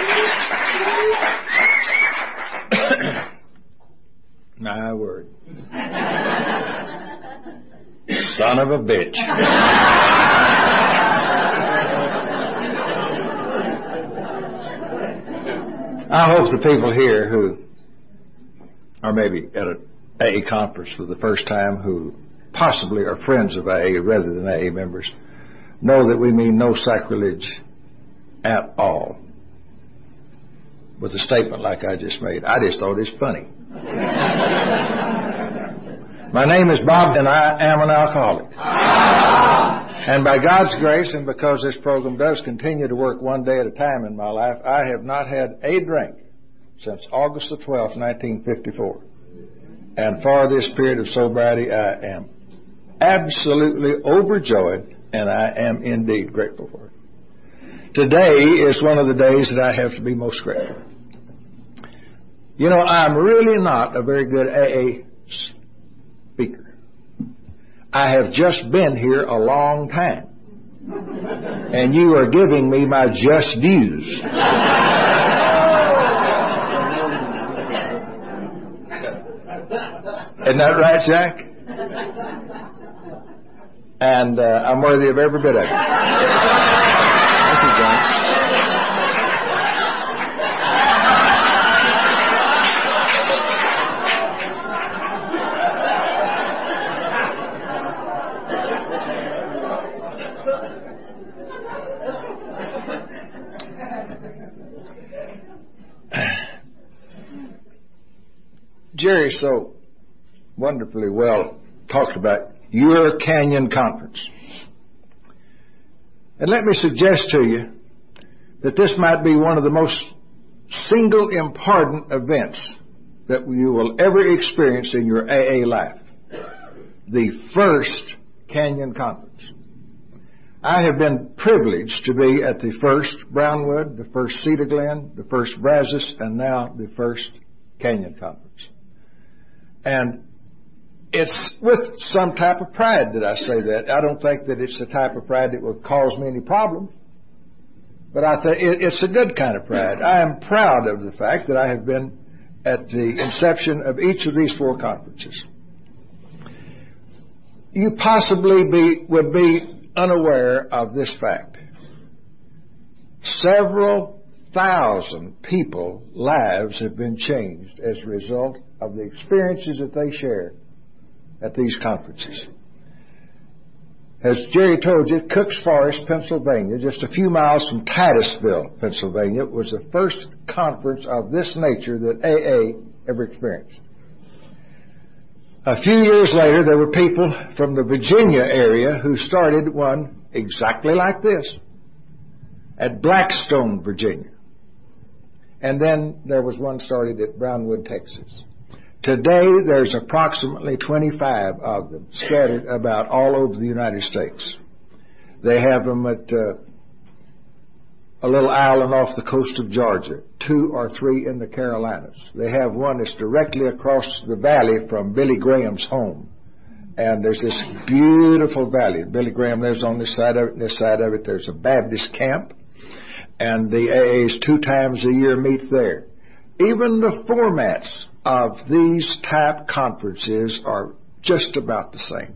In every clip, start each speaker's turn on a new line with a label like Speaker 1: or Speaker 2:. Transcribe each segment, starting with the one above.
Speaker 1: My word. Son of a bitch. I hope the people here who are maybe at an AA conference for the first time who possibly are friends of AA rather than AA members know that we mean no sacrilege at all with a statement like I just made. I just thought it's funny. My name is Bob and I am an alcoholic. And by God's grace and because this program does continue to work one day at a time in my life, I have not had a drink since August the 12th, 1954. And for this period of sobriety, I am absolutely overjoyed and I am indeed grateful for it. Today is one of the days that I have to be most grateful. You know, I'm really not a very good AA speaker. I have just been here a long time. And you are giving me my just dues. Isn't that right, Jack? And uh, I'm worthy of every bit of it. Jerry so wonderfully well talked about your Canyon Conference. And let me suggest to you that this might be one of the most single important events that you will ever experience in your AA life. The first Canyon Conference. I have been privileged to be at the first Brownwood, the first Cedar Glen, the first Brazos, and now the first Canyon Conference. And it's with some type of pride that I say that. I don't think that it's the type of pride that will cause me any problems. But I think it's a good kind of pride. I am proud of the fact that I have been at the inception of each of these four conferences. You possibly be, would be unaware of this fact. Several thousand people lives have been changed as a result of the experiences that they share at these conferences. As Jerry told you, Cooks Forest, Pennsylvania, just a few miles from Titusville, Pennsylvania, was the first conference of this nature that AA ever experienced. A few years later, there were people from the Virginia area who started one exactly like this at Blackstone, Virginia. And then there was one started at Brownwood, Texas. Today, there's approximately 25 of them scattered about all over the United States. They have them at uh, a little island off the coast of Georgia, two or three in the Carolinas. They have one that's directly across the valley from Billy Graham's home. And there's this beautiful valley. Billy Graham lives on this side of it, this side of it there's a Baptist camp. And the AAs two times a year meet there. Even the formats of these type conferences are just about the same.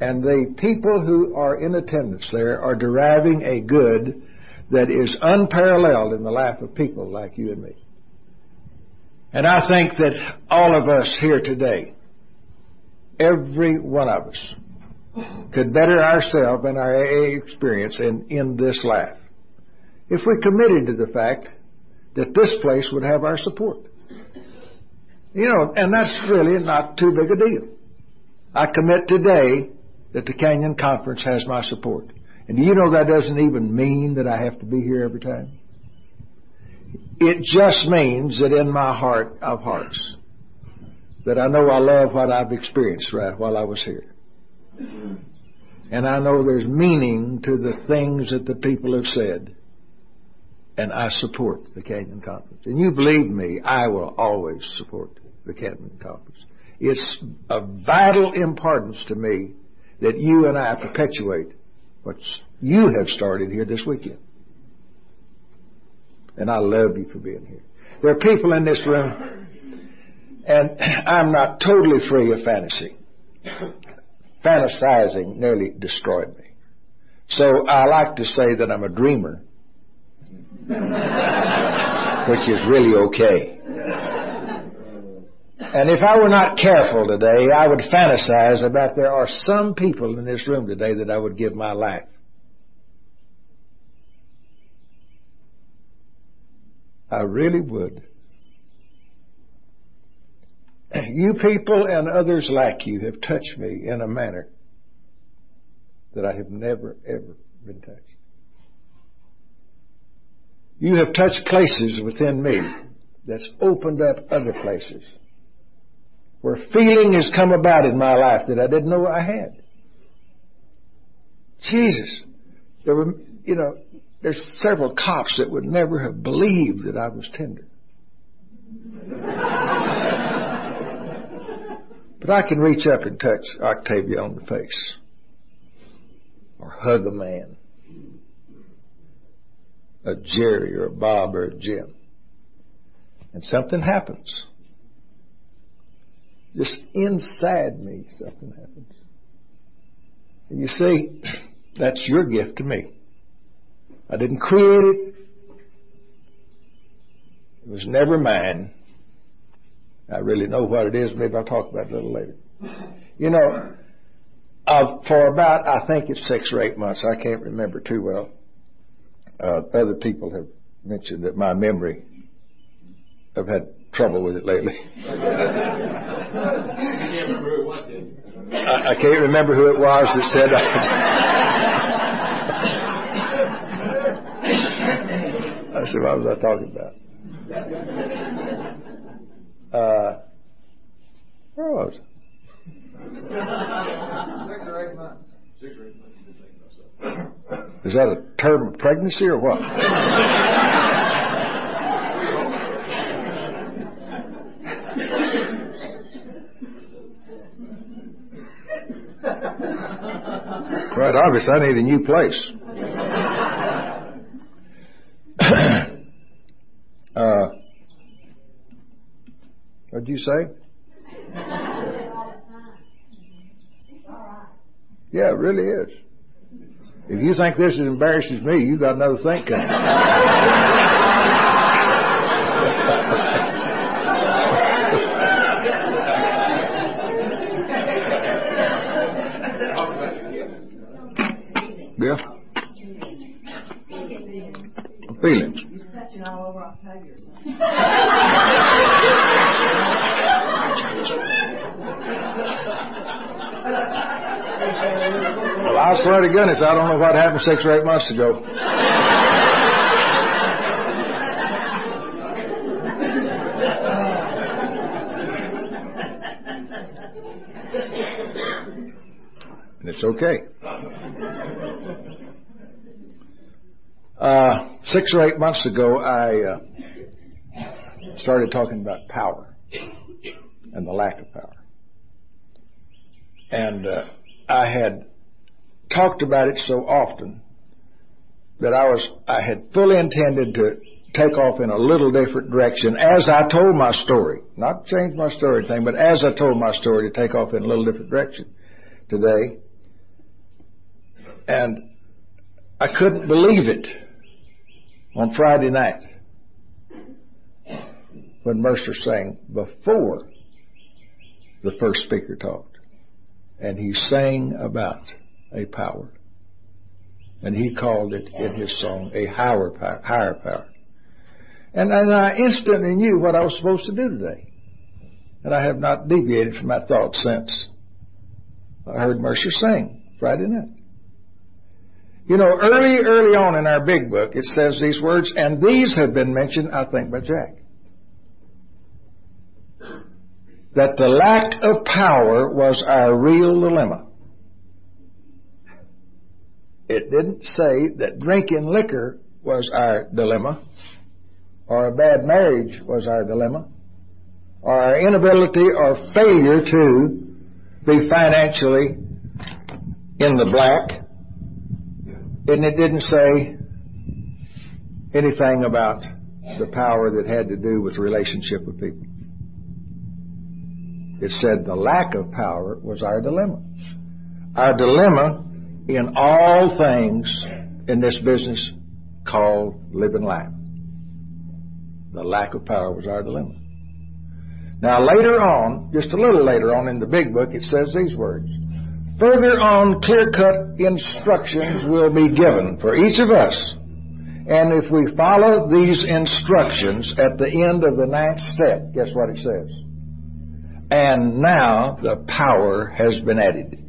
Speaker 1: And the people who are in attendance there are deriving a good that is unparalleled in the life of people like you and me. And I think that all of us here today, every one of us, could better ourselves and our AA experience in, in this life if we committed to the fact that this place would have our support. You know, and that's really not too big a deal. I commit today that the Canyon Conference has my support. And do you know that doesn't even mean that I have to be here every time? It just means that in my heart of hearts, that I know I love what I've experienced right while I was here. And I know there's meaning to the things that the people have said and I support the Canyon Conference. And you believe me, I will always support the Canyon Conference. It's of vital importance to me that you and I perpetuate what you have started here this weekend. And I love you for being here. There are people in this room, and I'm not totally free of fantasy. Fantasizing nearly destroyed me. So I like to say that I'm a dreamer, which is really okay. And if I were not careful today, I would fantasize about there are some people in this room today that I would give my life. I really would. You people and others like you have touched me in a manner that I have never, ever been touched. You have touched places within me that's opened up other places where feeling has come about in my life that I didn't know I had. Jesus. There were, you know, there's several cops that would never have believed that I was tender. but I can reach up and touch Octavia on the face or hug a man, a Jerry or a Bob or a Jim. And something happens. Just inside me, something happens. And you see, that's your gift to me. I didn't create it. It was never mine. I really know what it is. Maybe I'll talk about it a little later. You know, uh, for about, I think it's six or eight months. I can't remember too well. Uh, other people have mentioned that my memory, I've had trouble with it lately. I, I can't remember who it was that said I said, what was I talking about? Uh, where was it?
Speaker 2: Six or eight months. Six or eight months.
Speaker 1: Is that a term of pregnancy or what? Quite obvious, I need a new place. uh, what'd you say? Yeah, it really is. If you think this embarrasses me, you got another thing coming. yeah. Feelings.
Speaker 3: touching all over Octavia or something.
Speaker 1: Well, I swear to goodness, I don't know what happened six or eight months ago. And it's okay. Uh, six or eight months ago, I uh, started talking about power and the lack of power. And uh, I had talked about it so often that I was I had fully intended to take off in a little different direction as I told my story, not change my story thing, but as I told my story to take off in a little different direction today. And I couldn't believe it on Friday night when Mercer sang before the first speaker talked. And he sang about a power. And he called it in his song a higher power. Higher power. And, and I instantly knew what I was supposed to do today. And I have not deviated from my thoughts since I heard Mercer sing Friday night. You know, early, early on in our big book, it says these words, and these have been mentioned, I think, by Jack. That the lack of power was our real dilemma. It didn't say that drinking liquor was our dilemma, or a bad marriage was our dilemma, or our inability or failure to be financially in the black. And it didn't say anything about the power that had to do with relationship with people. It said the lack of power was our dilemma. Our dilemma in all things in this business called living life. The lack of power was our dilemma. Now later on, just a little later on in the big book, it says these words. Further on, clear-cut instructions will be given for each of us. And if we follow these instructions at the end of the ninth step, guess what it says? And now the power has been added.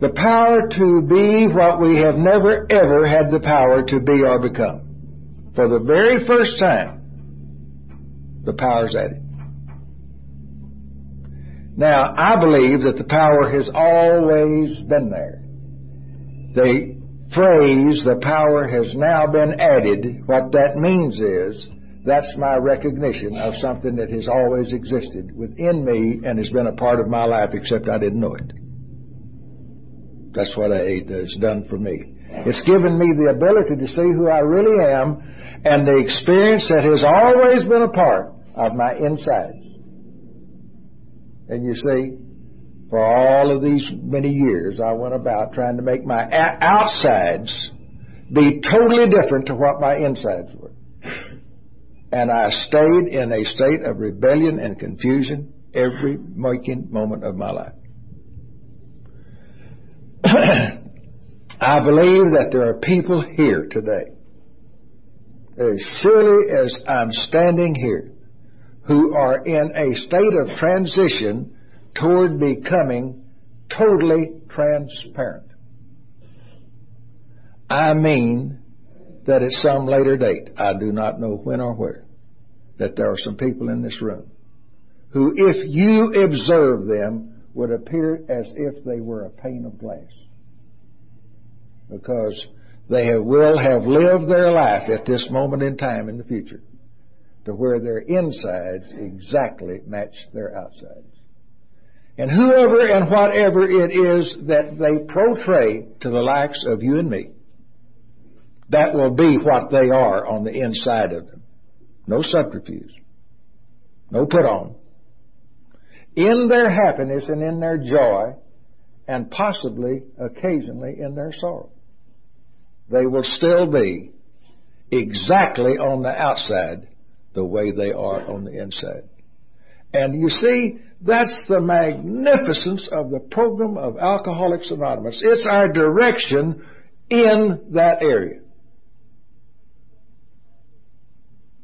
Speaker 1: The power to be what we have never ever had the power to be or become. For the very first time, the power's added. Now, I believe that the power has always been there. The phrase, the power has now been added, what that means is, that's my recognition of something that has always existed within me and has been a part of my life, except I didn't know it. That's what it has done for me. It's given me the ability to see who I really am and the experience that has always been a part of my insides. And you see, for all of these many years, I went about trying to make my outsides be totally different to what my insides were. And I stayed in a state of rebellion and confusion every waking moment of my life. I believe that there are people here today, as surely as I'm standing here, who are in a state of transition toward becoming totally transparent. I mean that at some later date, I do not know when or where, that there are some people in this room who, if you observe them, would appear as if they were a pane of glass. Because they will have lived their life at this moment in time in the future to where their insides exactly match their outsides. And whoever and whatever it is that they portray to the likes of you and me, that will be what they are on the inside of them. No subterfuge. No put on. In their happiness and in their joy, and possibly occasionally in their sorrow, they will still be exactly on the outside the way they are on the inside. And you see, that's the magnificence of the program of Alcoholics Anonymous. It's our direction in that area.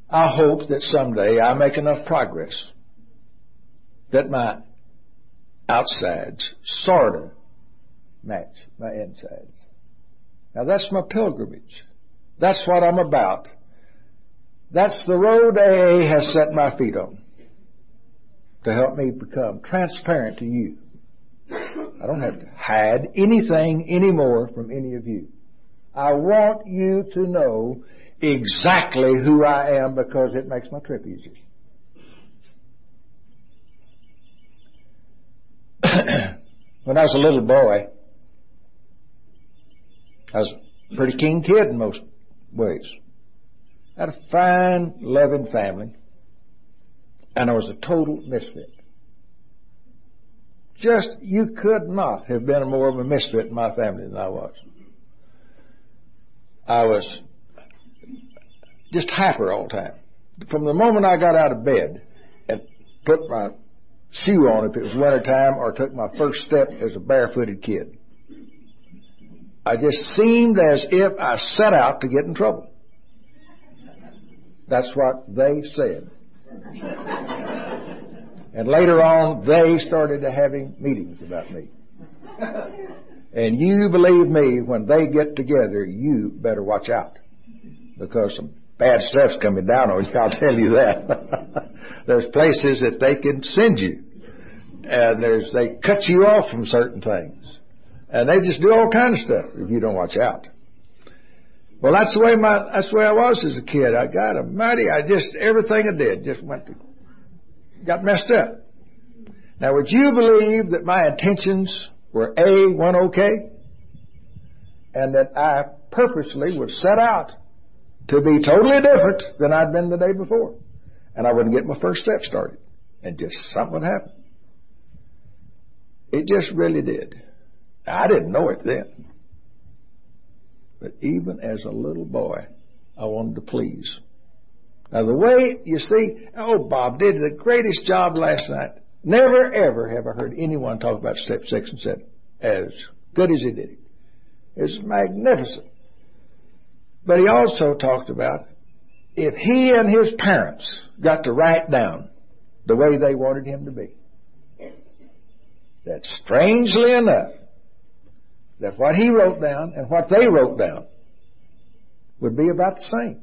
Speaker 1: I hope that someday I make enough progress that my outsides sort of match my insides. Now that's my pilgrimage. That's what I'm about. That's the road AA has set my feet on to help me become transparent to you. I don't have to hide anything anymore from any of you. I want you to know exactly who I am because it makes my trip easier. when I was a little boy, I was a pretty keen kid in most ways. I had a fine, loving family, and I was a total misfit. Just, you could not have been more of a misfit in my family than I was. I was just hyper all the time. From the moment I got out of bed and put my shoe on if it was winter time or took my first step as a barefooted kid. I just seemed as if I set out to get in trouble. That's what they said. and later on, they started having meetings about me. And you believe me, when they get together, you better watch out. Because some bad stuff's coming down on you, I'll tell you that. there's places that they can send you. And there's, they cut you off from certain things. And they just do all kind of stuff if you don't watch out. Well, that's the way my, that's the way I was as a kid. I got a mighty, I just, everything I did just went to, got messed up. Now, would you believe that my intentions were A, one okay? And that I purposely would set out to be totally different than I'd been the day before. And I wouldn't get my first step started. And just something would happen. It just really did. I didn't know it then. But even as a little boy, I wanted to please. Now the way, you see, oh, Bob did the greatest job last night. Never ever have I heard anyone talk about step six and said, as good as he did it. It's magnificent. But he also talked about if he and his parents got to write down the way they wanted him to be, that strangely enough, that what he wrote down and what they wrote down would be about the same.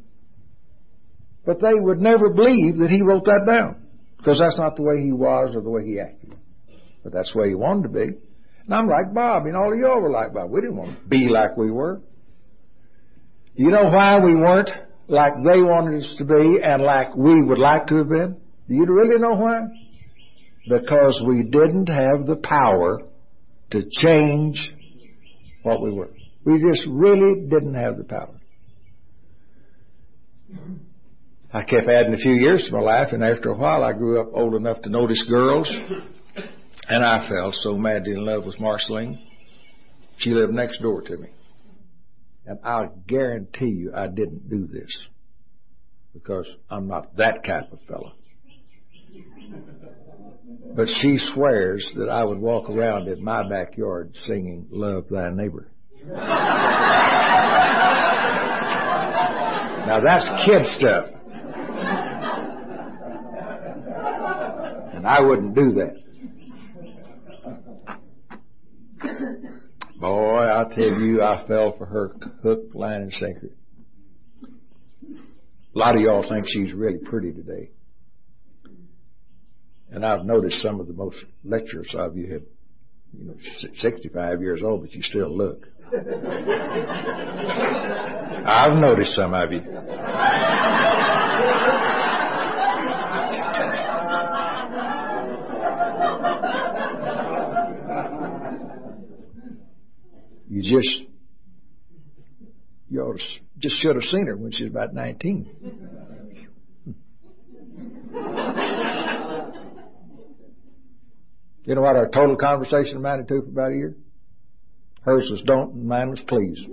Speaker 1: But they would never believe that he wrote that down because that's not the way he was or the way he acted. But that's the way he wanted to be. And I'm like Bob, and all of y'all were like Bob. We didn't want to be like we were. You know why we weren't like they wanted us to be and like we would like to have been? Do you really know why? Because we didn't have the power to change what we were. We just really didn't have the power. I kept adding a few years to my life, and after a while, I grew up old enough to notice girls, and I fell so madly in love with Marceline. She lived next door to me. And I'll guarantee you I didn't do this because I'm not that kind of fellow. But she swears that I would walk around in my backyard singing Love Thy Neighbor. now that's kid stuff. And I wouldn't do that. Boy, I tell you, I fell for her hook, line, and sinker. A lot of y'all think she's really pretty today. And I've noticed some of the most lecturers of you have, you know, 65 years old, but you still look. I've noticed some of you. You just, you ought to, just should have seen her when she was about 19. You know what our total conversation amounted to for about a year? Hers was don't and mine was please.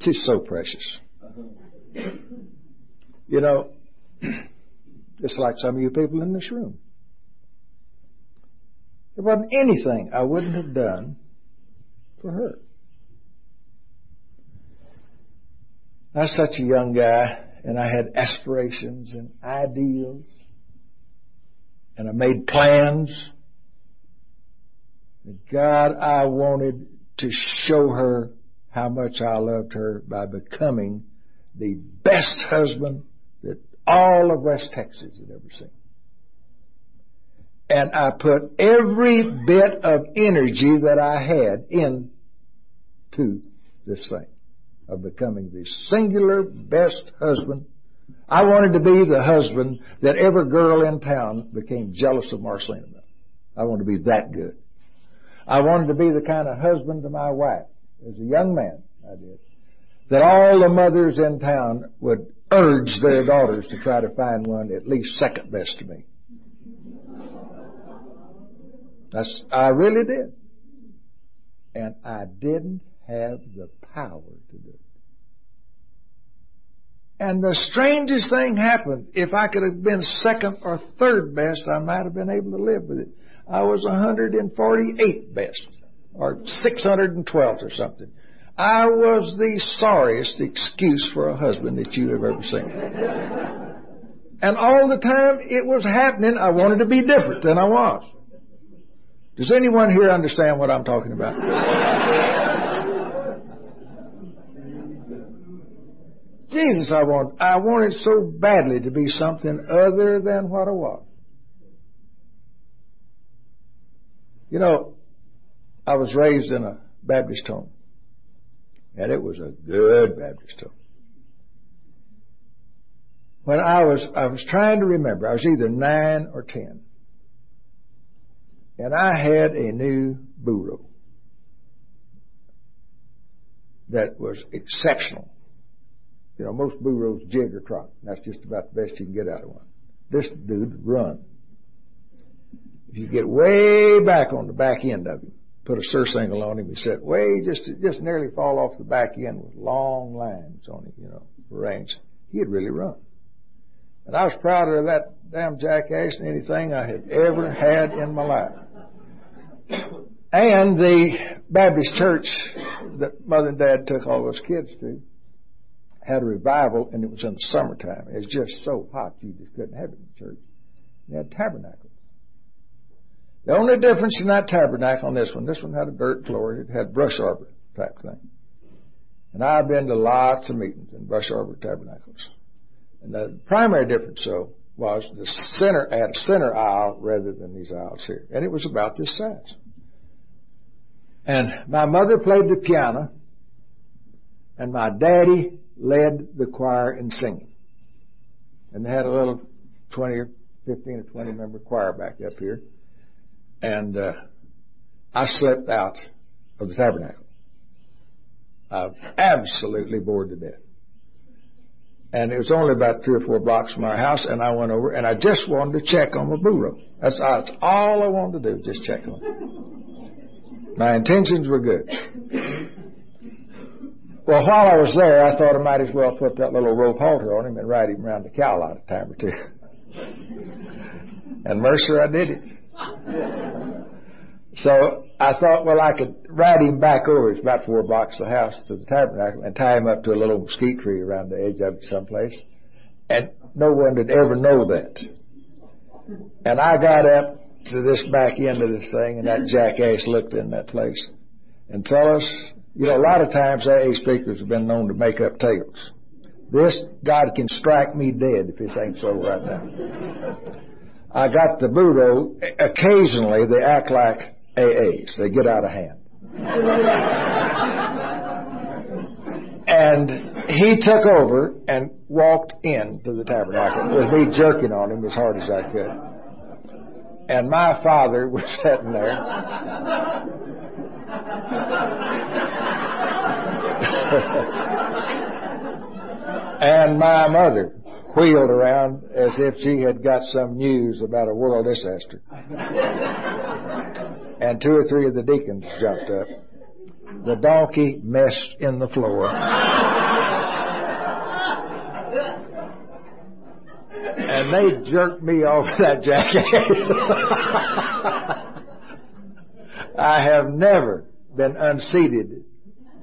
Speaker 1: She's so precious. You know, it's like some of you people in this room. There wasn't anything I wouldn't have done for her. I was such a young guy, and I had aspirations and ideals, and I made plans. And God, I wanted to show her how much I loved her by becoming the best husband that all of West Texas had ever seen. And I put every bit of energy that I had into this thing of becoming the singular best husband. I wanted to be the husband that every girl in town became jealous of Marceline about. I wanted to be that good. I wanted to be the kind of husband to my wife as a young man, I did, that all the mothers in town would urge their daughters to try to find one at least second best to me. That's, I really did. And I didn't have the power to do it. And the strangest thing happened. If I could have been second or third best, I might have been able to live with it. I was 148 best or 612th or something. I was the sorriest excuse for a husband that you have ever seen. and all the time it was happening, I wanted to be different than I was. Does anyone here understand what I'm talking about? Jesus, I want, I wanted so badly to be something other than what I was. You know, I was raised in a Baptist home. And it was a good Baptist home. when I was, I was trying to remember, I was either nine or ten. And I had a new burro that was exceptional. You know, most burros jig or trot. That's just about the best you can get out of one. This dude run. If you get way back on the back end of him, put a surcingle on him, he said, way just just nearly fall off the back end with long lines on him, you know, range. He'd really run. And I was prouder of that damn jackass than anything I had ever had in my life. And the Baptist church that mother and dad took all those kids to had a revival, and it was in the summertime. It was just so hot you just couldn't have it in church. They had tabernacles. The only difference in that tabernacle on this one, this one had a dirt floor. It had brush arbor type thing. And I've been to lots of meetings in brush arbor tabernacles. And the primary difference, though, was the center at a center aisle rather than these aisles here, and it was about this size. And my mother played the piano, and my daddy led the choir in singing. And they had a little 20 or 15 or 20 member choir back up here. And uh, I slipped out of the tabernacle. I was absolutely bored to death. And it was only about three or four blocks from our house, and I went over, and I just wanted to check on my burro. That's, that's all I wanted to do, just check on it. My intentions were good. Well, while I was there, I thought I might as well put that little rope halter on him and ride him around the cow lot a time or two. and Mercer, I did it. So I thought, well, I could ride him back over. It's about four blocks of the house to the tabernacle and tie him up to a little mesquite tree around the edge of it someplace. And no one would ever know that. And I got up to this back end of this thing and that jackass looked in that place. And fellas, you know, a lot of times AA speakers have been known to make up tales. This, God can strike me dead if this ain't so right now. I got the burro. Occasionally, they act like AAs. They get out of hand. and he took over and walked into the tabernacle with me jerking on him as hard as I could. And my father was sitting there. and my mother wheeled around as if she had got some news about a world disaster. And two or three of the deacons jumped up. The donkey messed in the floor. and they jerked me off that jackass. I have never been unseated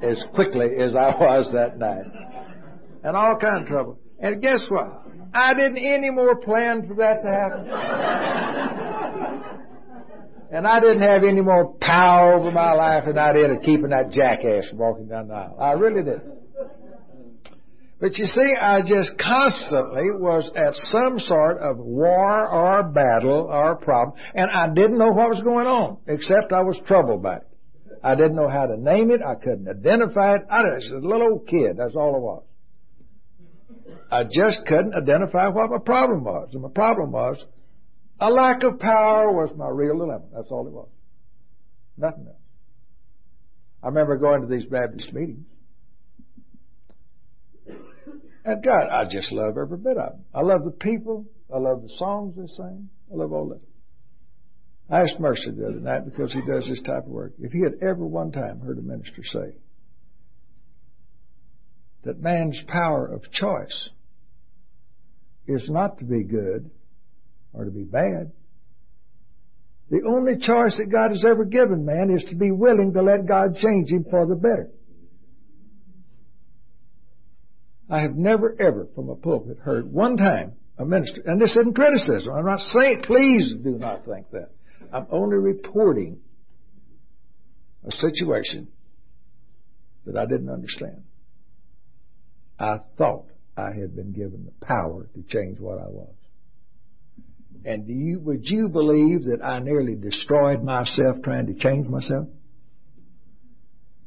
Speaker 1: as quickly as I was that night. And all kind of trouble. And guess what? I didn't any more plan for that to happen. And I didn't have any more power over my life than I did of keeping that jackass from walking down the aisle. I really did. But you see, I just constantly was at some sort of war or battle or problem, and I didn't know what was going on, except I was troubled by it. I didn't know how to name it. I couldn't identify it. I was a little old kid. That's all it was. I just couldn't identify what my problem was. And my problem was a lack of power was my real dilemma. That's all it was. Nothing else. I remember going to these Baptist meetings. And God, I just love every bit of them. I love the people. I love the songs they sing. I love all that. I asked Mercer the other night because he does this type of work. If he had ever one time heard a minister say that man's power of choice is not to be good or to be bad. The only choice that God has ever given man is to be willing to let God change him for the better. I have never ever from a pulpit heard one time a minister, and this isn't criticism. I'm not saying, please do not think that. I'm only reporting a situation that I didn't understand. I thought I had been given the power to change what I was. And you, would you believe that I nearly destroyed myself trying to change myself?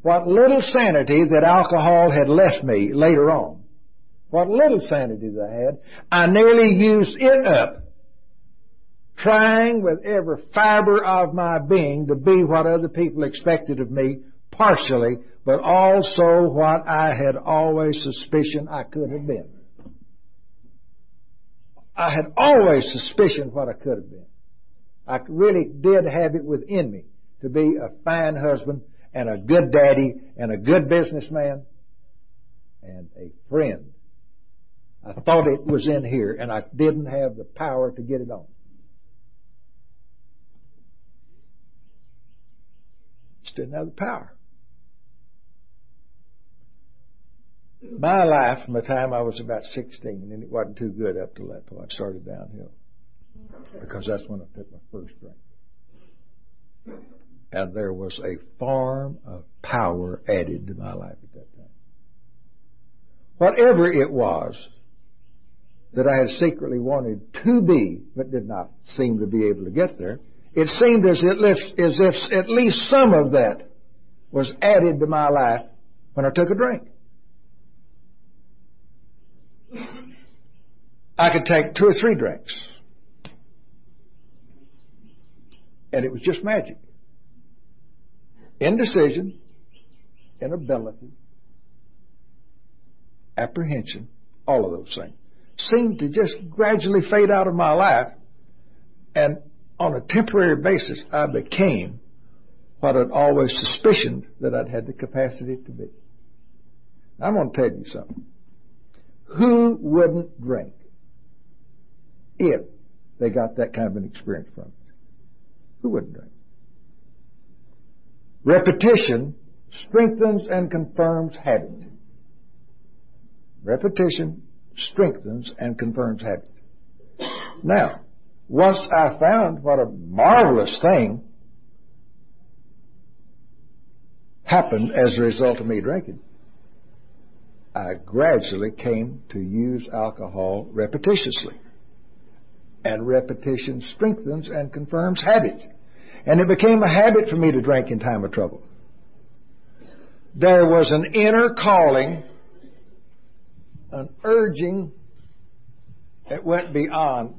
Speaker 1: What little sanity that alcohol had left me later on what little sanity that I had, I nearly used it up trying with every fiber of my being to be what other people expected of me, partially, but also what I had always suspicioned I could have been. I had always suspicioned what I could have been. I really did have it within me to be a fine husband and a good daddy and a good businessman and a friend. I thought it was in here and I didn't have the power to get it on. Just didn't have the power. My life from the time I was about 16, and it wasn't too good up to that point, I started downhill. Because that's when I took my first drink. And there was a form of power added to my life at that time. Whatever it was that I had secretly wanted to be, but did not seem to be able to get there, it seemed as if, as if at least some of that was added to my life when I took a drink. I could take two or three drinks. And it was just magic. Indecision, inability, apprehension, all of those things seemed to just gradually fade out of my life. And on a temporary basis, I became what I'd always suspicioned that I'd had the capacity to be. I'm going to tell you something. Who wouldn't drink if they got that kind of an experience from it? Who wouldn't drink? Repetition strengthens and confirms habit. Repetition strengthens and confirms habit. Now, once I found what a marvelous thing happened as a result of me drinking, I gradually came to use alcohol repetitiously. And repetition strengthens and confirms habit. And it became a habit for me to drink in time of trouble. There was an inner calling, an urging that went beyond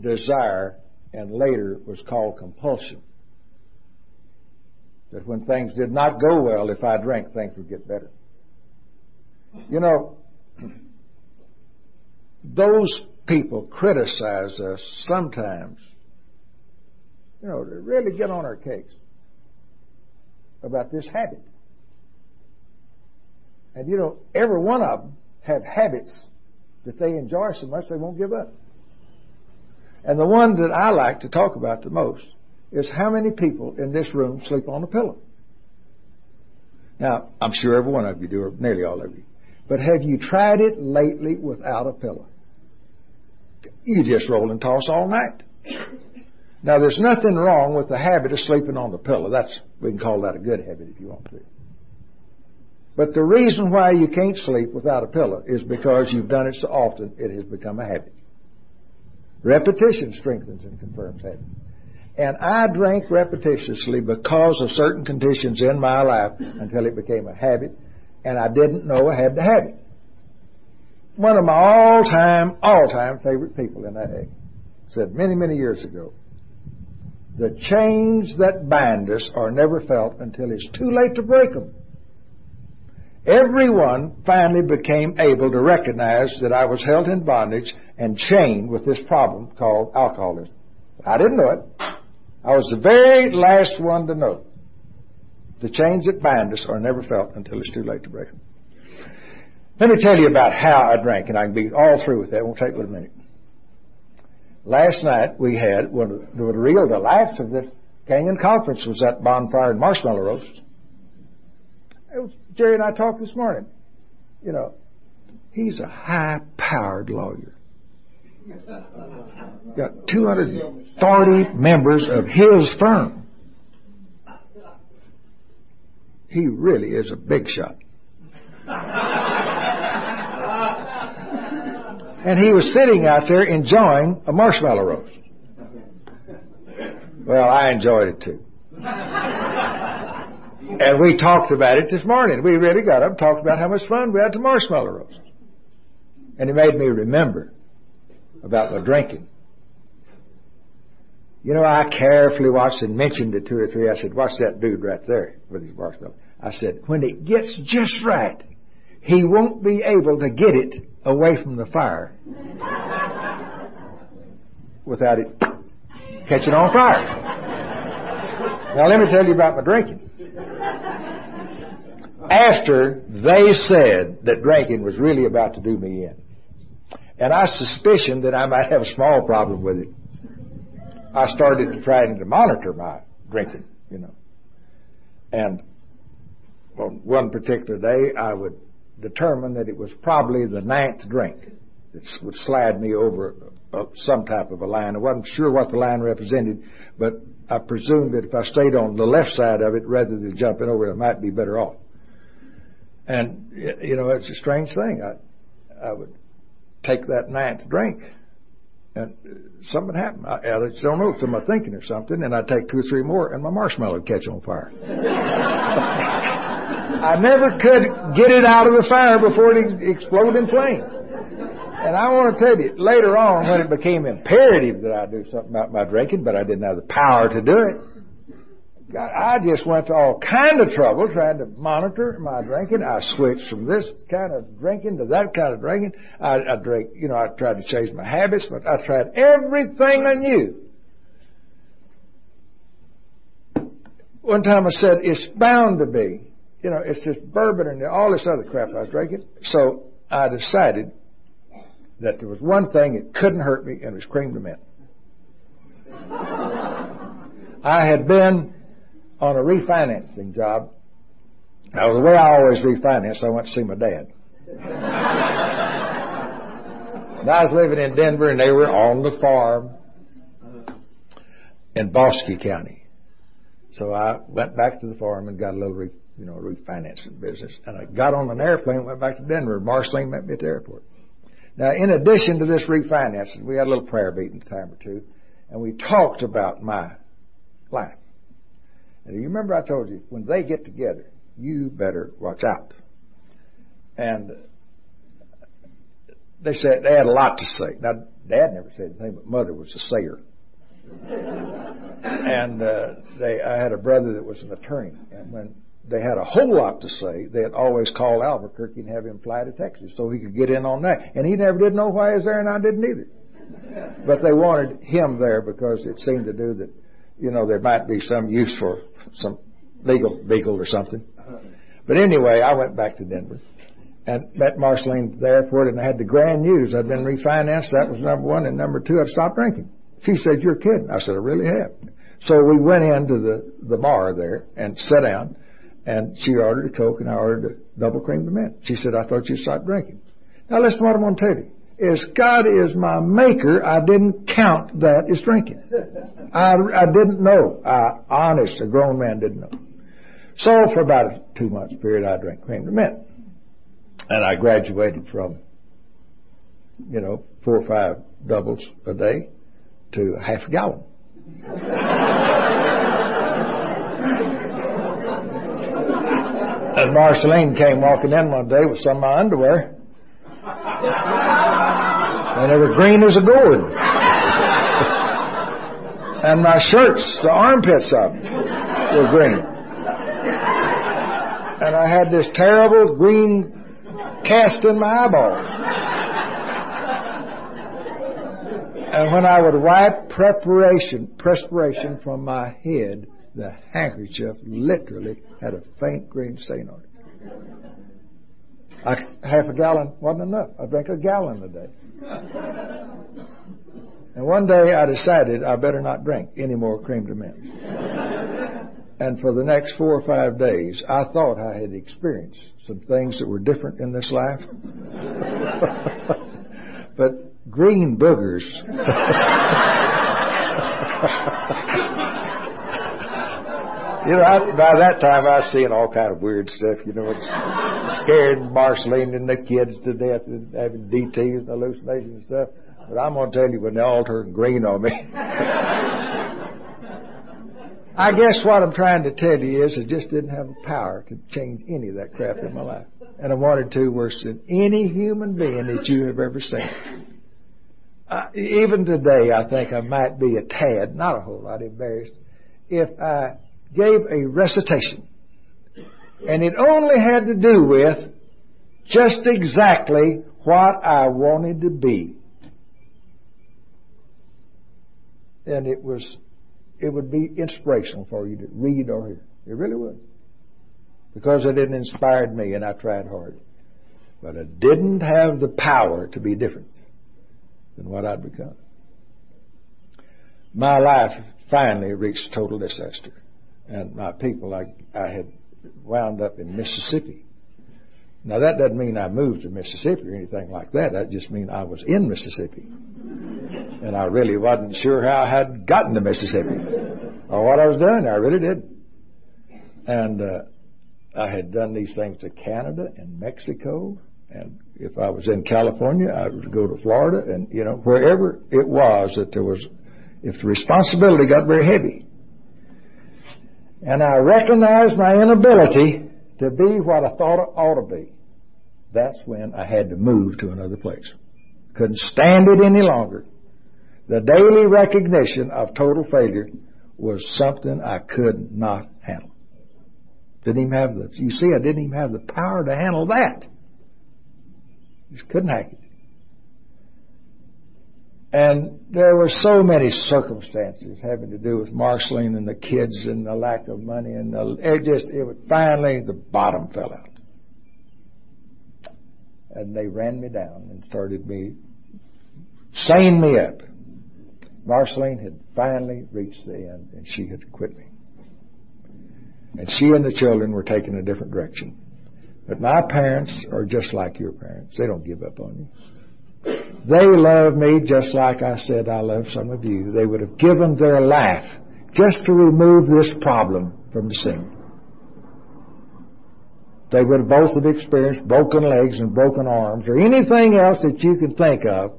Speaker 1: desire and later was called compulsion. That when things did not go well, if I drank, things would get better. You know, those people criticize us sometimes, you know, to really get on our case about this habit. And you know, every one of them have habits that they enjoy so much they won't give up. And the one that I like to talk about the most is how many people in this room sleep on a pillow. Now, I'm sure every one of you do, or nearly all of you. But have you tried it lately without a pillow? You just roll and toss all night. Now, there's nothing wrong with the habit of sleeping on the pillow. That's we can call that a good habit if you want to. But the reason why you can't sleep without a pillow is because you've done it so often it has become a habit. Repetition strengthens and confirms habit. And I drank repetitiously because of certain conditions in my life until it became a habit, and I didn't know I had the habit. One of my all-time, all-time favorite people in age said many, many years ago, the chains that bind us are never felt until it's too late to break them. Everyone finally became able to recognize that I was held in bondage and chained with this problem called alcoholism. I didn't know it. I was the very last one to know. The chains that bind us are never felt until it's too late to break them. Let me tell you about how I drank, and I can be all through with that. It won't take but a minute. Last night we had one of the real delights of this Canyon conference was that bonfire and marshmallow roast. Was, Jerry and I talked this morning. You know, he's a high-powered lawyer. Got 240 members of his firm. He really is a big shot. And he was sitting out there enjoying a marshmallow roast. Well, I enjoyed it too. and we talked about it this morning. We really got up and talked about how much fun we had to marshmallow roast. And it made me remember about my drinking. You know, I carefully watched and mentioned it two or three. I said, watch that dude right there with his marshmallow. I said, when it gets just right, he won't be able to get it away from the fire without it catching on fire. Now let me tell you about my drinking. After they said that drinking was really about to do me in, and I suspicioned that I might have a small problem with it, I started to try to monitor my drinking, you know. And on one particular day, I would determine that it was probably the ninth drink that would slide me over uh, some type of a line. I wasn't sure what the line represented, but I presumed that if I stayed on the left side of it rather than jumping over it, I might be better off. And you know, it's a strange thing. I I would take that ninth drink, and something happened. I, I just don't know if I'm thinking or something, and I'd take two or three more, and my marshmallow would catch on fire. I never could get it out of the fire before it exploded in flames. And I want to tell you, later on, when it became imperative that I do something about my drinking, but I didn't have the power to do it, God, I just went to all kind of trouble trying to monitor my drinking. I switched from this kind of drinking to that kind of drinking. I, I drank, you know, I tried to change my habits, but I tried everything I knew. One time I said, it's bound to be you know, it's just bourbon and all this other crap I was drinking. So I decided that there was one thing that couldn't hurt me, and it was crème de menthe. I had been on a refinancing job. Now, the way I always refinance, I went to see my dad. and I was living in Denver, and they were on the farm in Bosque County. So I went back to the farm and got a little you know, refinancing business. And I got on an airplane, went back to Denver. Marceline met me at the airport. Now, in addition to this refinancing, we had a little prayer meeting time or two, and we talked about my life. And you remember I told you, when they get together, you better watch out. And they said they had a lot to say. Now, Dad never said anything, but Mother was a sayer. and uh, they, I had a brother that was an attorney, and when they had a whole lot to say. They'd always call Albuquerque and have him fly to Texas so he could get in on that. And he never did know why he was there, and I didn't either. But they wanted him there because it seemed to do that, you know, there might be some use for some legal beagle or something. But anyway, I went back to Denver and met Marceline at the airport, and I had the grand news. I'd been refinanced. That was number one. And number two, I'd stopped drinking. She said, You're kidding. I said, I really have. So we went into the, the bar there and sat down and she ordered a Coke and I ordered a double cream mint. She said, I thought you stopped drinking. Now listen to what I'm going to tell you. As God is my maker, I didn't count that as drinking. I, I didn't know. I, honest, a grown man didn't know. So for about a two months period, I drank cream mint. And I graduated from, you know, four or five doubles a day to half a gallon. And Marceline came walking in one day with some of my underwear. And they were green as a gourd. and my shirts, the armpits of them, were green. And I had this terrible green cast in my eyeballs. And when I would wipe preparation, perspiration from my head, the handkerchief literally had a faint green stain on it. I, half a gallon wasn't enough. I drank a gallon a day. And one day I decided I better not drink any more crème de menthe. And for the next four or five days, I thought I had experienced some things that were different in this life. but green boogers. You know, I, by that time I was seeing all kind of weird stuff. You know, it's scaring Marceline and the kids to death and having DTs and hallucinations and stuff. But I'm going to tell you, when they all turned green on me, I guess what I'm trying to tell you is I just didn't have the power to change any of that crap in my life. And I wanted to worse than any human being that you have ever seen. Uh, even today, I think I might be a tad, not a whole lot embarrassed, if I gave a recitation. And it only had to do with just exactly what I wanted to be. And it was it would be inspirational for you to read or hear. It really would. Because it had inspired me and I tried hard. But I didn't have the power to be different than what I'd become. My life finally reached total disaster. And my people, I, I had wound up in Mississippi. Now that doesn't mean I moved to Mississippi or anything like that. That just means I was in Mississippi and I really wasn't sure how I had gotten to Mississippi or what I was doing. I really did. And uh, I had done these things to Canada and Mexico, and if I was in California, I would go to Florida, and you know wherever it was that there was, if the responsibility got very heavy, and I recognized my inability to be what I thought I ought to be. That's when I had to move to another place. Couldn't stand it any longer. The daily recognition of total failure was something I could not handle. Didn't even have the, you see, I didn't even have the power to handle that. Just couldn't hack it. And there were so many circumstances having to do with Marceline and the kids and the lack of money and the, it just, it was, finally the bottom fell out. And they ran me down and started me, saying me up. Marceline had finally reached the end and she had quit me. And she and the children were taking a different direction. But my parents are just like your parents. They don't give up on you. They love me just like I said I love some of you. They would have given their life just to remove this problem from the scene. They would have both have experienced broken legs and broken arms or anything else that you can think of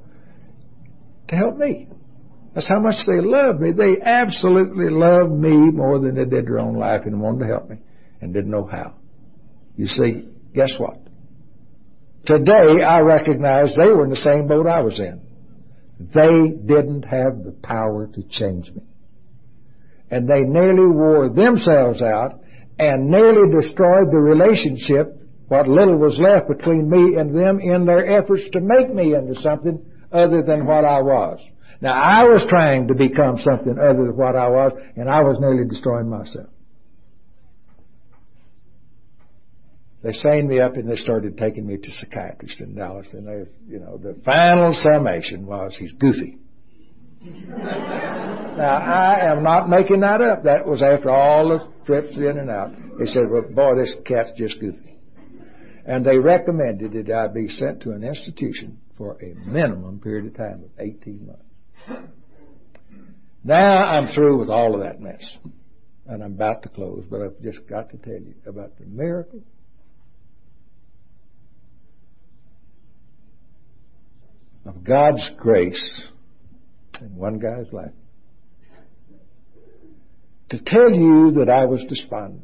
Speaker 1: to help me. That's how much they love me. They absolutely love me more than they did their own life and wanted to help me and didn't know how. You see, guess what? Today I recognize they were in the same boat I was in. They didn't have the power to change me. And they nearly wore themselves out and nearly destroyed the relationship, what little was left between me and them in their efforts to make me into something other than what I was. Now I was trying to become something other than what I was, and I was nearly destroying myself. They signed me up and they started taking me to psychiatrists in Dallas, and they, you know, the final summation was he's goofy. now I am not making that up. That was after all the trips in and out. They said, "Well, boy, this cat's just goofy," and they recommended that I be sent to an institution for a minimum period of time of 18 months. Now I'm through with all of that mess. And I'm about to close, but I've just got to tell you about the miracle of God's grace in one guy's life. To tell you that I was despondent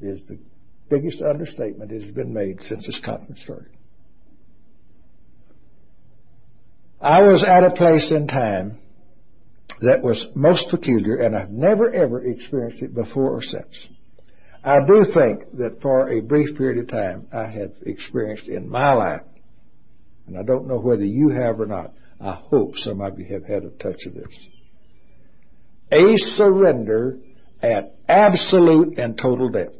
Speaker 1: is the biggest understatement that has been made since this conference started. I was at a place in time that was most peculiar, and I've never ever experienced it before or since. I do think that for a brief period of time I have experienced in my life, and I don't know whether you have or not, I hope some of you have had a touch of this. A surrender at absolute and total depth.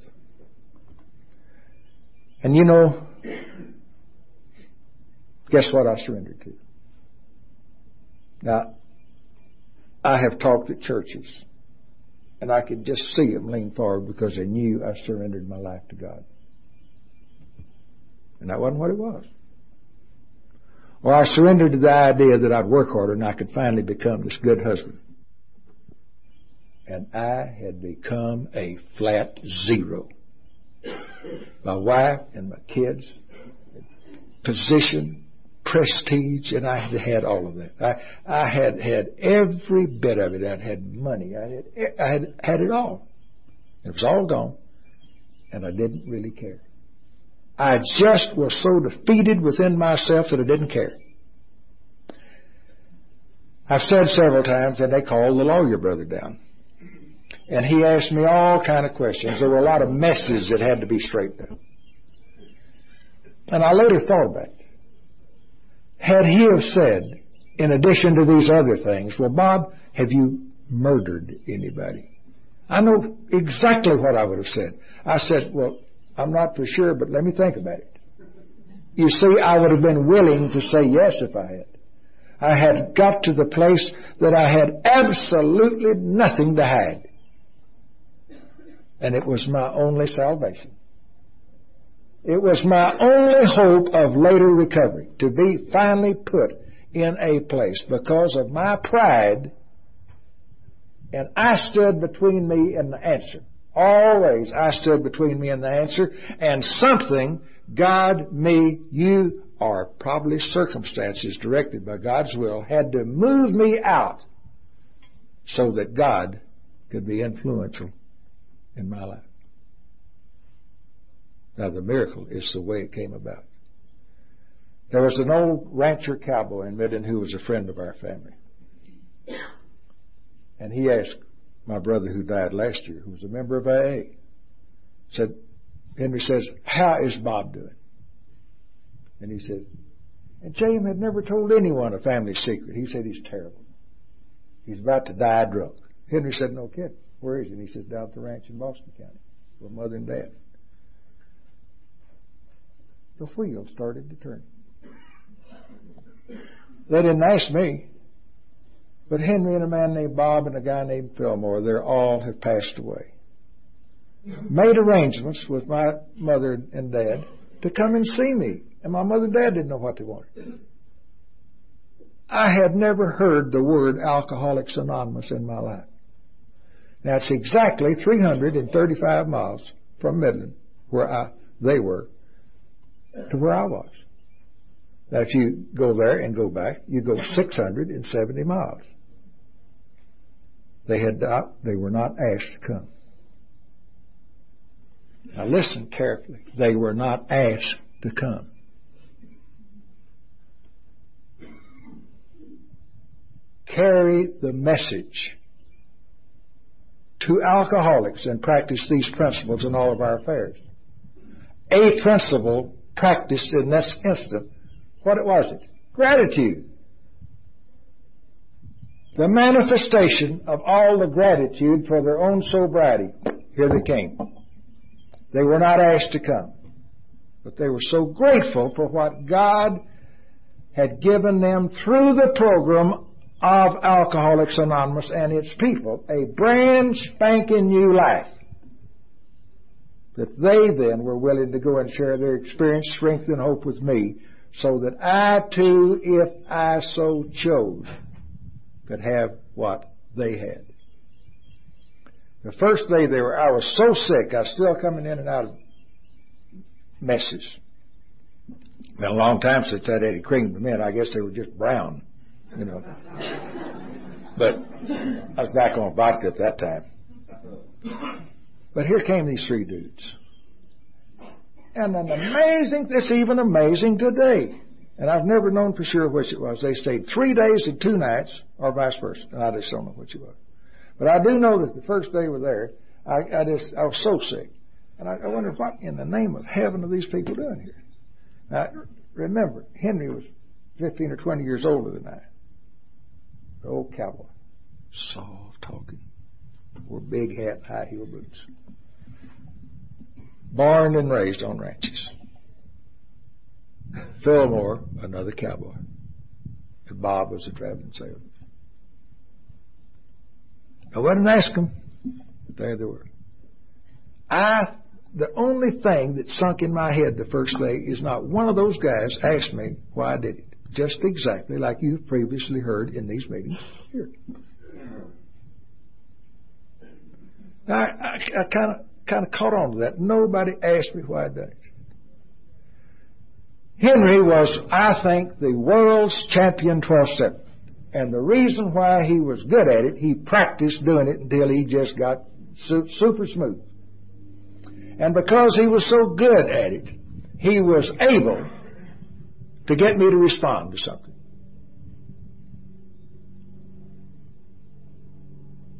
Speaker 1: And you know, guess what I surrendered to? Now, I have talked at churches, and I could just see them lean forward because they knew I surrendered my life to God. And that wasn't what it was. Or I surrendered to the idea that I'd work harder and I could finally become this good husband. And I had become a flat zero. My wife and my kids, position, prestige, and I had had all of that. I, I had had every bit of it. I had money. I had, I had had it all. It was all gone, and I didn't really care. I just was so defeated within myself that I didn't care. I've said several times that they called the lawyer brother down. And he asked me all kind of questions. There were a lot of messes that had to be straightened out. And I later thought about it. Had he have said, in addition to these other things, well, Bob, have you murdered anybody? I know exactly what I would have said. I said, well, I'm not for sure, but let me think about it. You see, I would have been willing to say yes if I had. I had got to the place that I had absolutely nothing to hide. And it was my only salvation. It was my only hope of later recovery to be finally put in a place because of my pride. And I stood between me and the answer. Always I stood between me and the answer. And something, God, me, you, or probably circumstances directed by God's will, had to move me out so that God could be influential in my life. Now, the miracle is the way it came about. There was an old rancher cowboy in Midland who was a friend of our family. And he asked my brother who died last year, who was a member of AA, said, Henry says, How is Bob doing? And he said, and James had never told anyone a family secret. He said he's terrible. He's about to die drunk. Henry said, No kid. Where is he? And he says, Down at the ranch in Bosque County with mother and dad the wheel started to turn. They didn't ask me, but Henry and a man named Bob and a guy named Fillmore, they all have passed away. Made arrangements with my mother and dad to come and see me, and my mother and dad didn't know what they wanted. I had never heard the word Alcoholics Anonymous in my life. Now it's exactly 335 miles from Midland, where I, they were, to where I was. Now, if you go there and go back, you go 670 miles. They had not, they were not asked to come. Now listen carefully. They were not asked to come. Carry the message to alcoholics and practice these principles in all of our affairs. A principle practiced in this instant. What was it? Gratitude. The manifestation of all the gratitude for their own sobriety. Here they came. They were not asked to come, but they were so grateful for what God had given them through the program of Alcoholics Anonymous and its people, a brand spanking new life that they then were willing to go and share their experience, strength, and hope with me, so that I too, if I so chose, could have what they had. The first day they were, I was so sick, I was still coming in and out of messes. Been a long time since that Eddie creamed them in. I guess they were just brown, you know. But I was back on vodka at that time. But here came these three dudes. And an amazing, it's even amazing today. And I've never known for sure which it was. They stayed three days and two nights, or vice versa. And I just don't know which it was. But I do know that the first day we were there, I, I just, I was so sick. And I, I wonder what in the name of heaven are these people doing here? Now, remember, Henry was 15 or 20 years older than I. The old cowboy. Soft talking. Wore big hat, and high heel boots born and raised on ranches. Fillmore, another cowboy. And Bob was a traveling salesman. I wouldn't ask them, there they were. I, the only thing that sunk in my head the first day is not one of those guys asked me why I did it. Just exactly like you've previously heard in these meetings here. I, I, I kind of kind of caught on to that. Nobody asked me why I did it. Henry was, I think, the world's champion 12 step. And the reason why he was good at it, he practiced doing it until he just got super smooth. And because he was so good at it, he was able to get me to respond to something.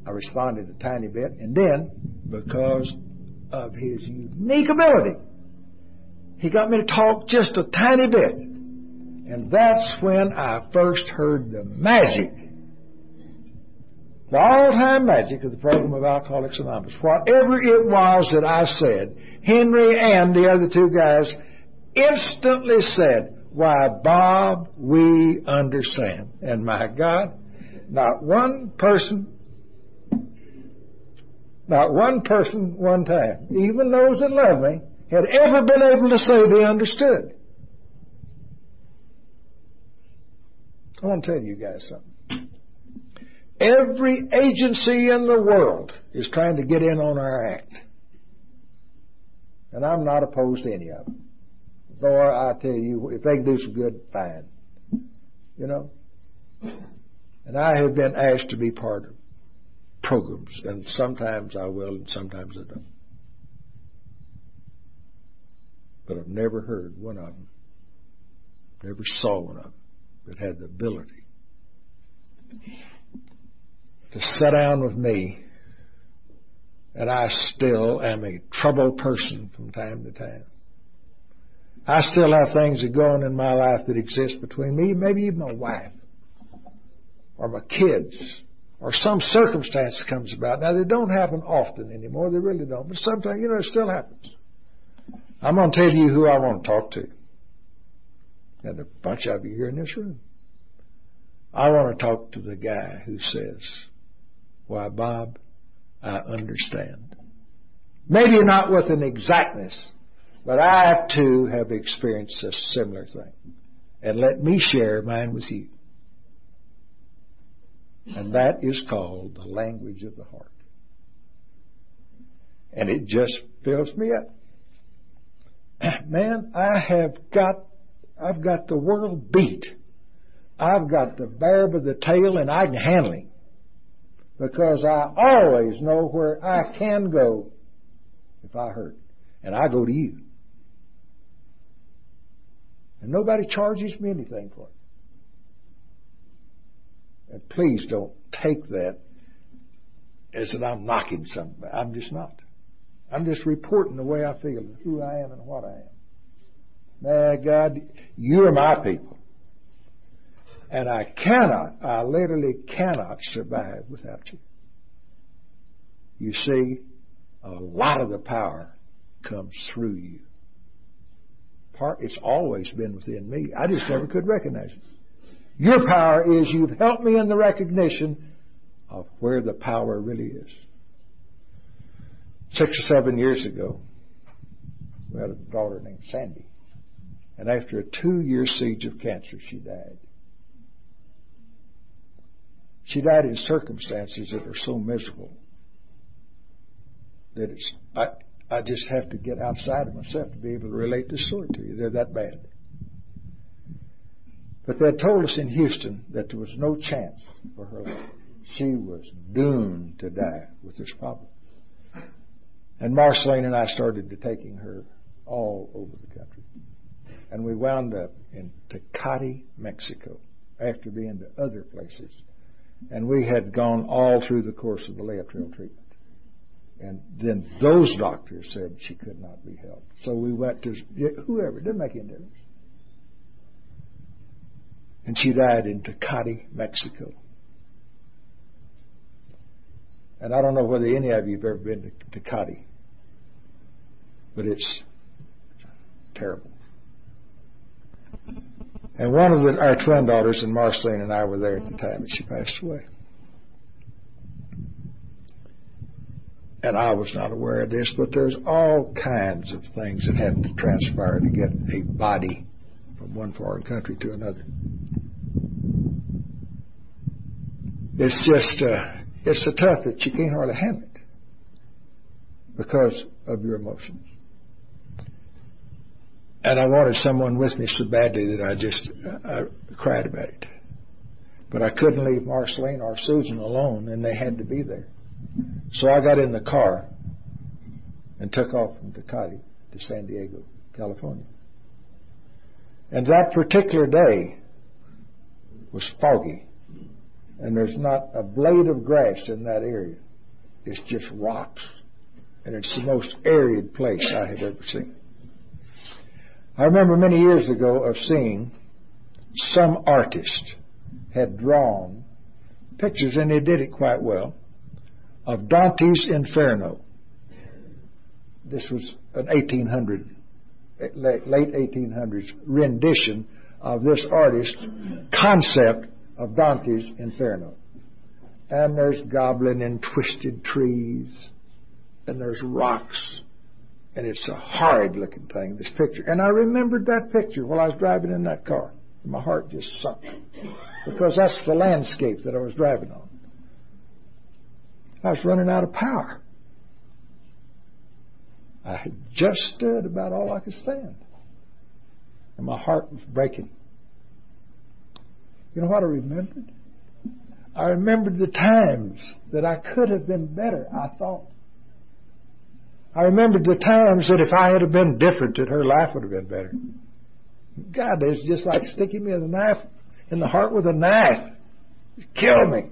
Speaker 1: I responded a tiny bit, and then, because of his unique ability, he got me to talk just a tiny bit. And that's when I first heard the magic, the all-time magic of the program of Alcoholics Anonymous. Whatever it was that I said, Henry and the other two guys instantly said, why, Bob, we understand. And my God, not one person, not one person one time, even those that love me, had ever been able to say they understood. I want to tell you guys something. Every agency in the world is trying to get in on our act. And I'm not opposed to any of them. Though I tell you, if they can do some good, fine. You know? And I have been asked to be part of programs, and sometimes I will and sometimes I don't. But I've never heard one of them, never saw one of them that had the ability to sit down with me, and I still am a troubled person from time to time. I still have things that go on in my life that exist between me, maybe even my wife, or my kids, or some circumstance comes about. Now, they don't happen often anymore, they really don't, but sometimes, you know, it still happens. I'm going to tell you who I want to talk to. And a bunch of you here in this room. I want to talk to the guy who says, Why, Bob, I understand. Maybe not with an exactness, but I too have experienced a similar thing. And let me share mine with you. And that is called the language of the heart. And it just fills me up. Man, I have got, I've got the world beat. I've got the bear by the tail and I can handle him. Because I always know where I can go if I hurt. And I go to you. And nobody charges me anything for it. And please don't take that as that I'm knocking somebody. I'm just not. I'm just reporting the way I feel, who I am and what I am. Man, God, you are my people. And I cannot, I literally cannot survive without you. You see, a lot of the power comes through you. Part, it's always been within me. I just never could recognize it. Your power is you've helped me in the recognition of where the power really is six or seven years ago, we had a daughter named Sandy. And after a two year siege of cancer, she died. She died in circumstances that are so miserable that it's, I, I just have to get outside of myself to be able to relate this story to you. They're that bad. But they had told us in Houston that there was no chance for her life. She was doomed to die with this problem. And Marceline and I started to taking her all over the country. And we wound up in Tecate, Mexico, after being to other places. And we had gone all through the course of the laetrile treatment. And then those doctors said she could not be helped. So we went to whoever, it didn't make any difference. And she died in Tecate, Mexico. And I don't know whether any of you have ever been to Tecate but it's terrible. And one of the, our twin daughters, and Marceline and I were there at the time that she passed away. And I was not aware of this, but there's all kinds of things that have to transpire to get a body from one foreign country to another. It's just, uh, it's so tough that you can't hardly handle it because of your emotions. And I wanted someone with me so badly that I just I cried about it. But I couldn't leave Marceline or Susan alone, and they had to be there. So I got in the car and took off from Tecate to San Diego, California. And that particular day was foggy, and there's not a blade of grass in that area. It's just rocks, and it's the most arid place I have ever seen. I remember many years ago of seeing some artist had drawn pictures, and they did it quite well, of Dante's Inferno. This was an 1800, late 1800s rendition of this artist's concept of Dante's Inferno. And there's goblin and twisted trees, and there's rocks, and it's a horrid looking thing, this picture. And I remembered that picture while I was driving in that car. My heart just sunk because that's the landscape that I was driving on. I was running out of power. I had just stood about all I could stand. And my heart was breaking. You know what I remembered? I remembered the times that I could have been better, I thought. I remembered the times that if I had been different, that her life would have been better. God, it's just like sticking me with a knife in the heart with a knife. Kill me.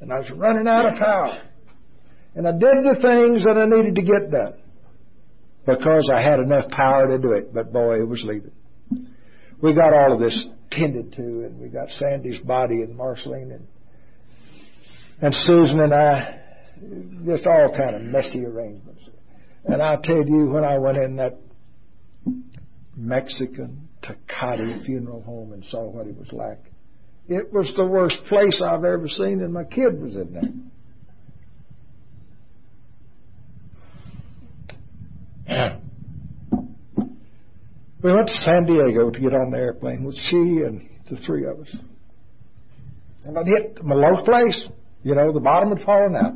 Speaker 1: And I was running out of power. And I did the things that I needed to get done because I had enough power to do it. But boy, it was leaving. We got all of this tended to, and we got Sandy's body and Marceline and and Susan and I, just all kind of messy arrangements. And I tell you, when I went in that Mexican Tecate funeral home and saw what it was like, it was the worst place I've ever seen, and my kid was in there. we went to San Diego to get on the airplane with she and the three of us. And I'd hit my low place. You know, the bottom had fallen out.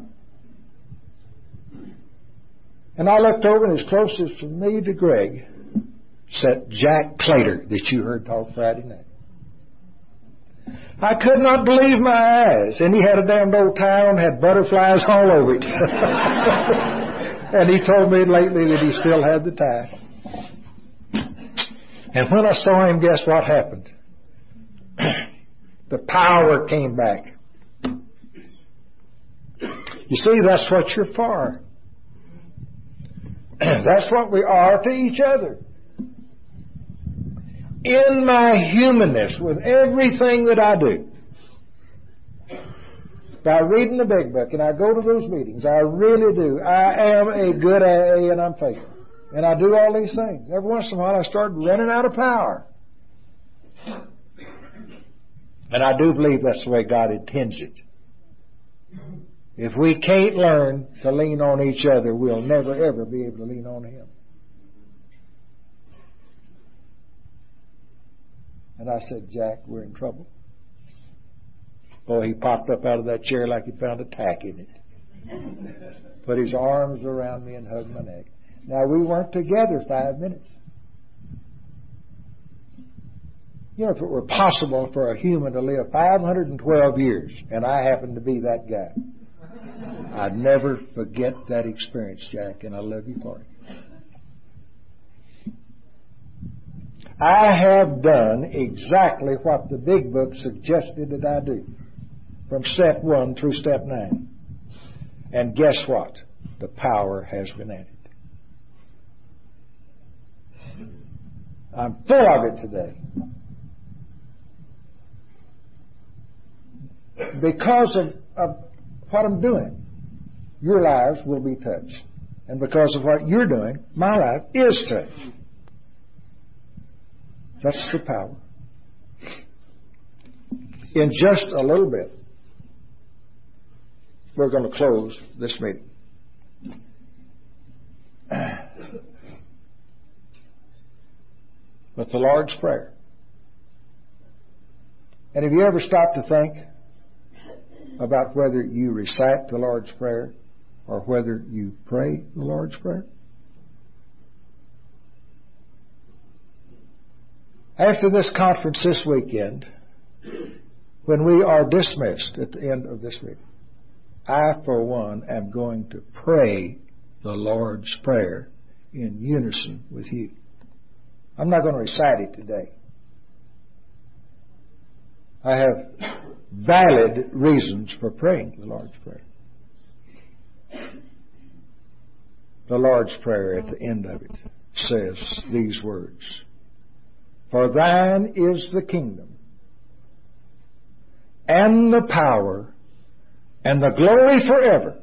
Speaker 1: And I looked over, and as close as from me to Greg sat Jack Clater that you heard talk Friday night. I could not believe my eyes. And he had a damned old tie on, had butterflies all over it. and he told me lately that he still had the tie. And when I saw him, guess what happened? the power came back. You see, that's what you're for. that's what we are to each other in my humanness, with everything that I do, by reading the big book, and I go to those meetings, I really do. I am a good AA and I'm faithful. And I do all these things. Every once in a while I start running out of power. And I do believe that's the way God intends it. If we can't learn to lean on each other, we'll never ever be able to lean on Him. And I said, Jack, we're in trouble. Boy, he popped up out of that chair like he found a tack in it. Put his arms around me and hugged my neck. Now, we weren't together five minutes. You know, if it were possible for a human to live 512 years, and I happened to be that guy, I'd never forget that experience, Jack, and I love you for it. I have done exactly what the big book suggested that I do from step one through step nine. And guess what? The power has been added. I'm full of it today. Because of, of what I'm doing, your lives will be touched. And because of what you're doing, my life is touched. That's the power. In just a little bit, we're going to close this meeting. With the Lord's Prayer. And have you ever stopped to think about whether you recite the Lord's Prayer or whether you pray the Lord's Prayer? After this conference this weekend, when we are dismissed at the end of this week, I, for one, am going to pray the Lord's Prayer in unison with you. I'm not going to recite it today. I have valid reasons for praying the Lord's Prayer. The Lord's Prayer at the end of it says these words For thine is the kingdom, and the power, and the glory forever.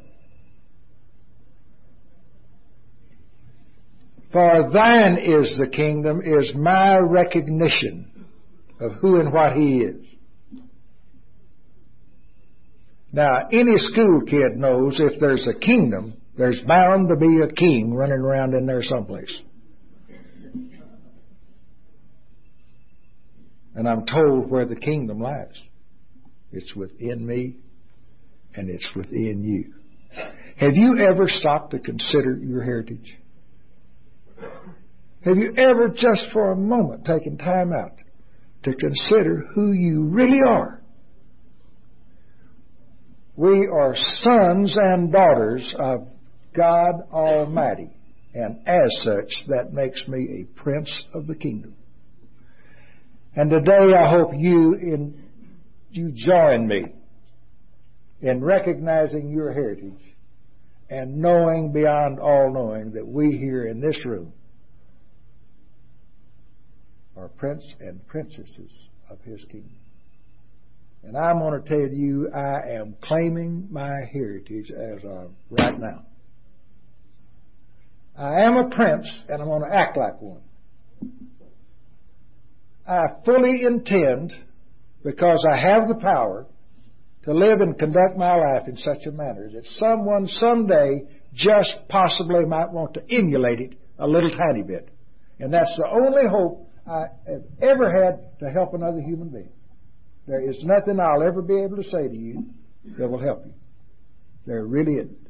Speaker 1: For thine is the kingdom is my recognition of who and what he is. Now, any school kid knows if there's a kingdom, there's bound to be a king running around in there someplace. And I'm told where the kingdom lies. It's within me and it's within you. Have you ever stopped to consider your heritage? Have you ever just for a moment taken time out to consider who you really are? We are sons and daughters of God Almighty, and as such, that makes me a prince of the kingdom. And today I hope you in, you join me in recognizing your heritage and knowing beyond all knowing that we here in this room are prince and princesses of his kingdom. And I'm going to tell you, I am claiming my heritage as of right now. I am a prince, and I'm going to act like one. I fully intend, because I have the power, to live and conduct my life in such a manner that someone someday just possibly might want to emulate it a little tiny bit. And that's the only hope I have ever had to help another human being. There is nothing I'll ever be able to say to you that will help you. There really isn't.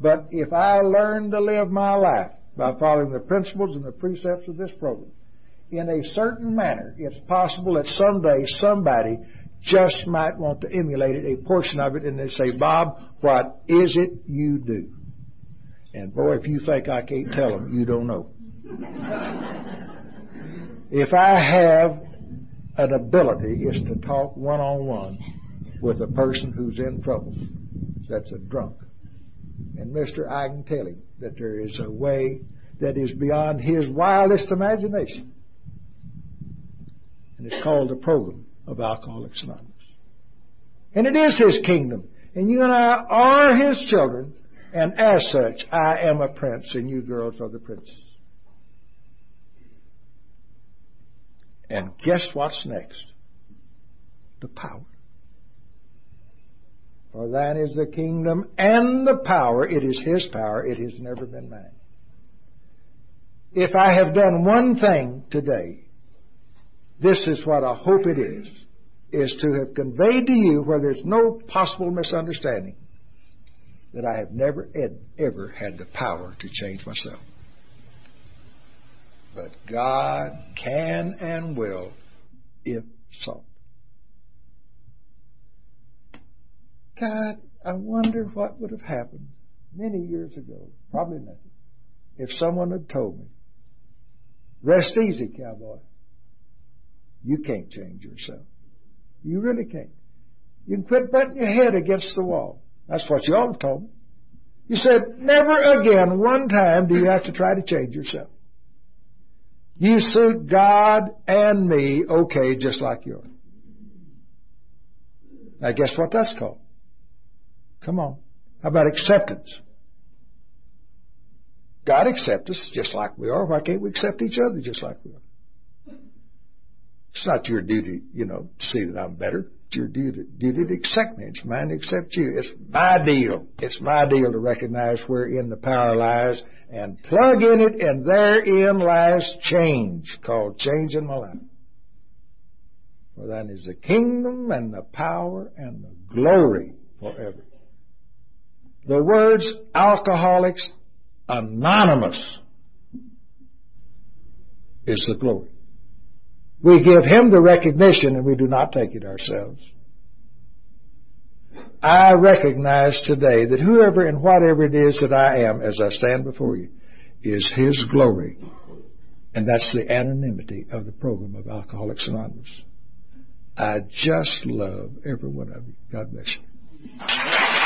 Speaker 1: But if I learn to live my life by following the principles and the precepts of this program in a certain manner, it's possible that someday somebody just might want to emulate it, a portion of it, and they say, Bob, what is it you do? And boy, if you think I can't tell them, you don't know. if I have an ability is to talk one on one with a person who's in trouble, that's a drunk. And Mr. I can tell him that there is a way that is beyond his wildest imagination. And it's called the program of Alcoholics Anonymous. And it is his kingdom. And you and I are his children. And as such, I am a prince, and you girls are the princes. And guess what's next? The power. For thine is the kingdom and the power. It is His power. It has never been mine. If I have done one thing today, this is what I hope it is, is to have conveyed to you where there's no possible misunderstanding that I have never ever had the power to change myself. But God can and will if sought. God, I wonder what would have happened many years ago, probably nothing, if someone had told me, rest easy, cowboy. You can't change yourself. You really can't. You can quit butting your head against the wall. That's what you all told me. You said, never again, one time, do you have to try to change yourself. You suit God and me okay just like you are. Now guess what that's called? Come on. How about acceptance? God accepts us just like we are. Why can't we accept each other just like we are? It's not your duty, you know, to see that I'm better. Your duty, duty to accept me. It's mine accept you. It's my deal. It's my deal to recognize wherein the power lies and plug in it, and therein lies change, called change in my life. For thine is the kingdom and the power and the glory forever. The words Alcoholics Anonymous is the glory. We give Him the recognition and we do not take it ourselves. I recognize today that whoever and whatever it is that I am as I stand before you is His glory. And that's the anonymity of the program of Alcoholics Anonymous. I just love every one of you. God bless you.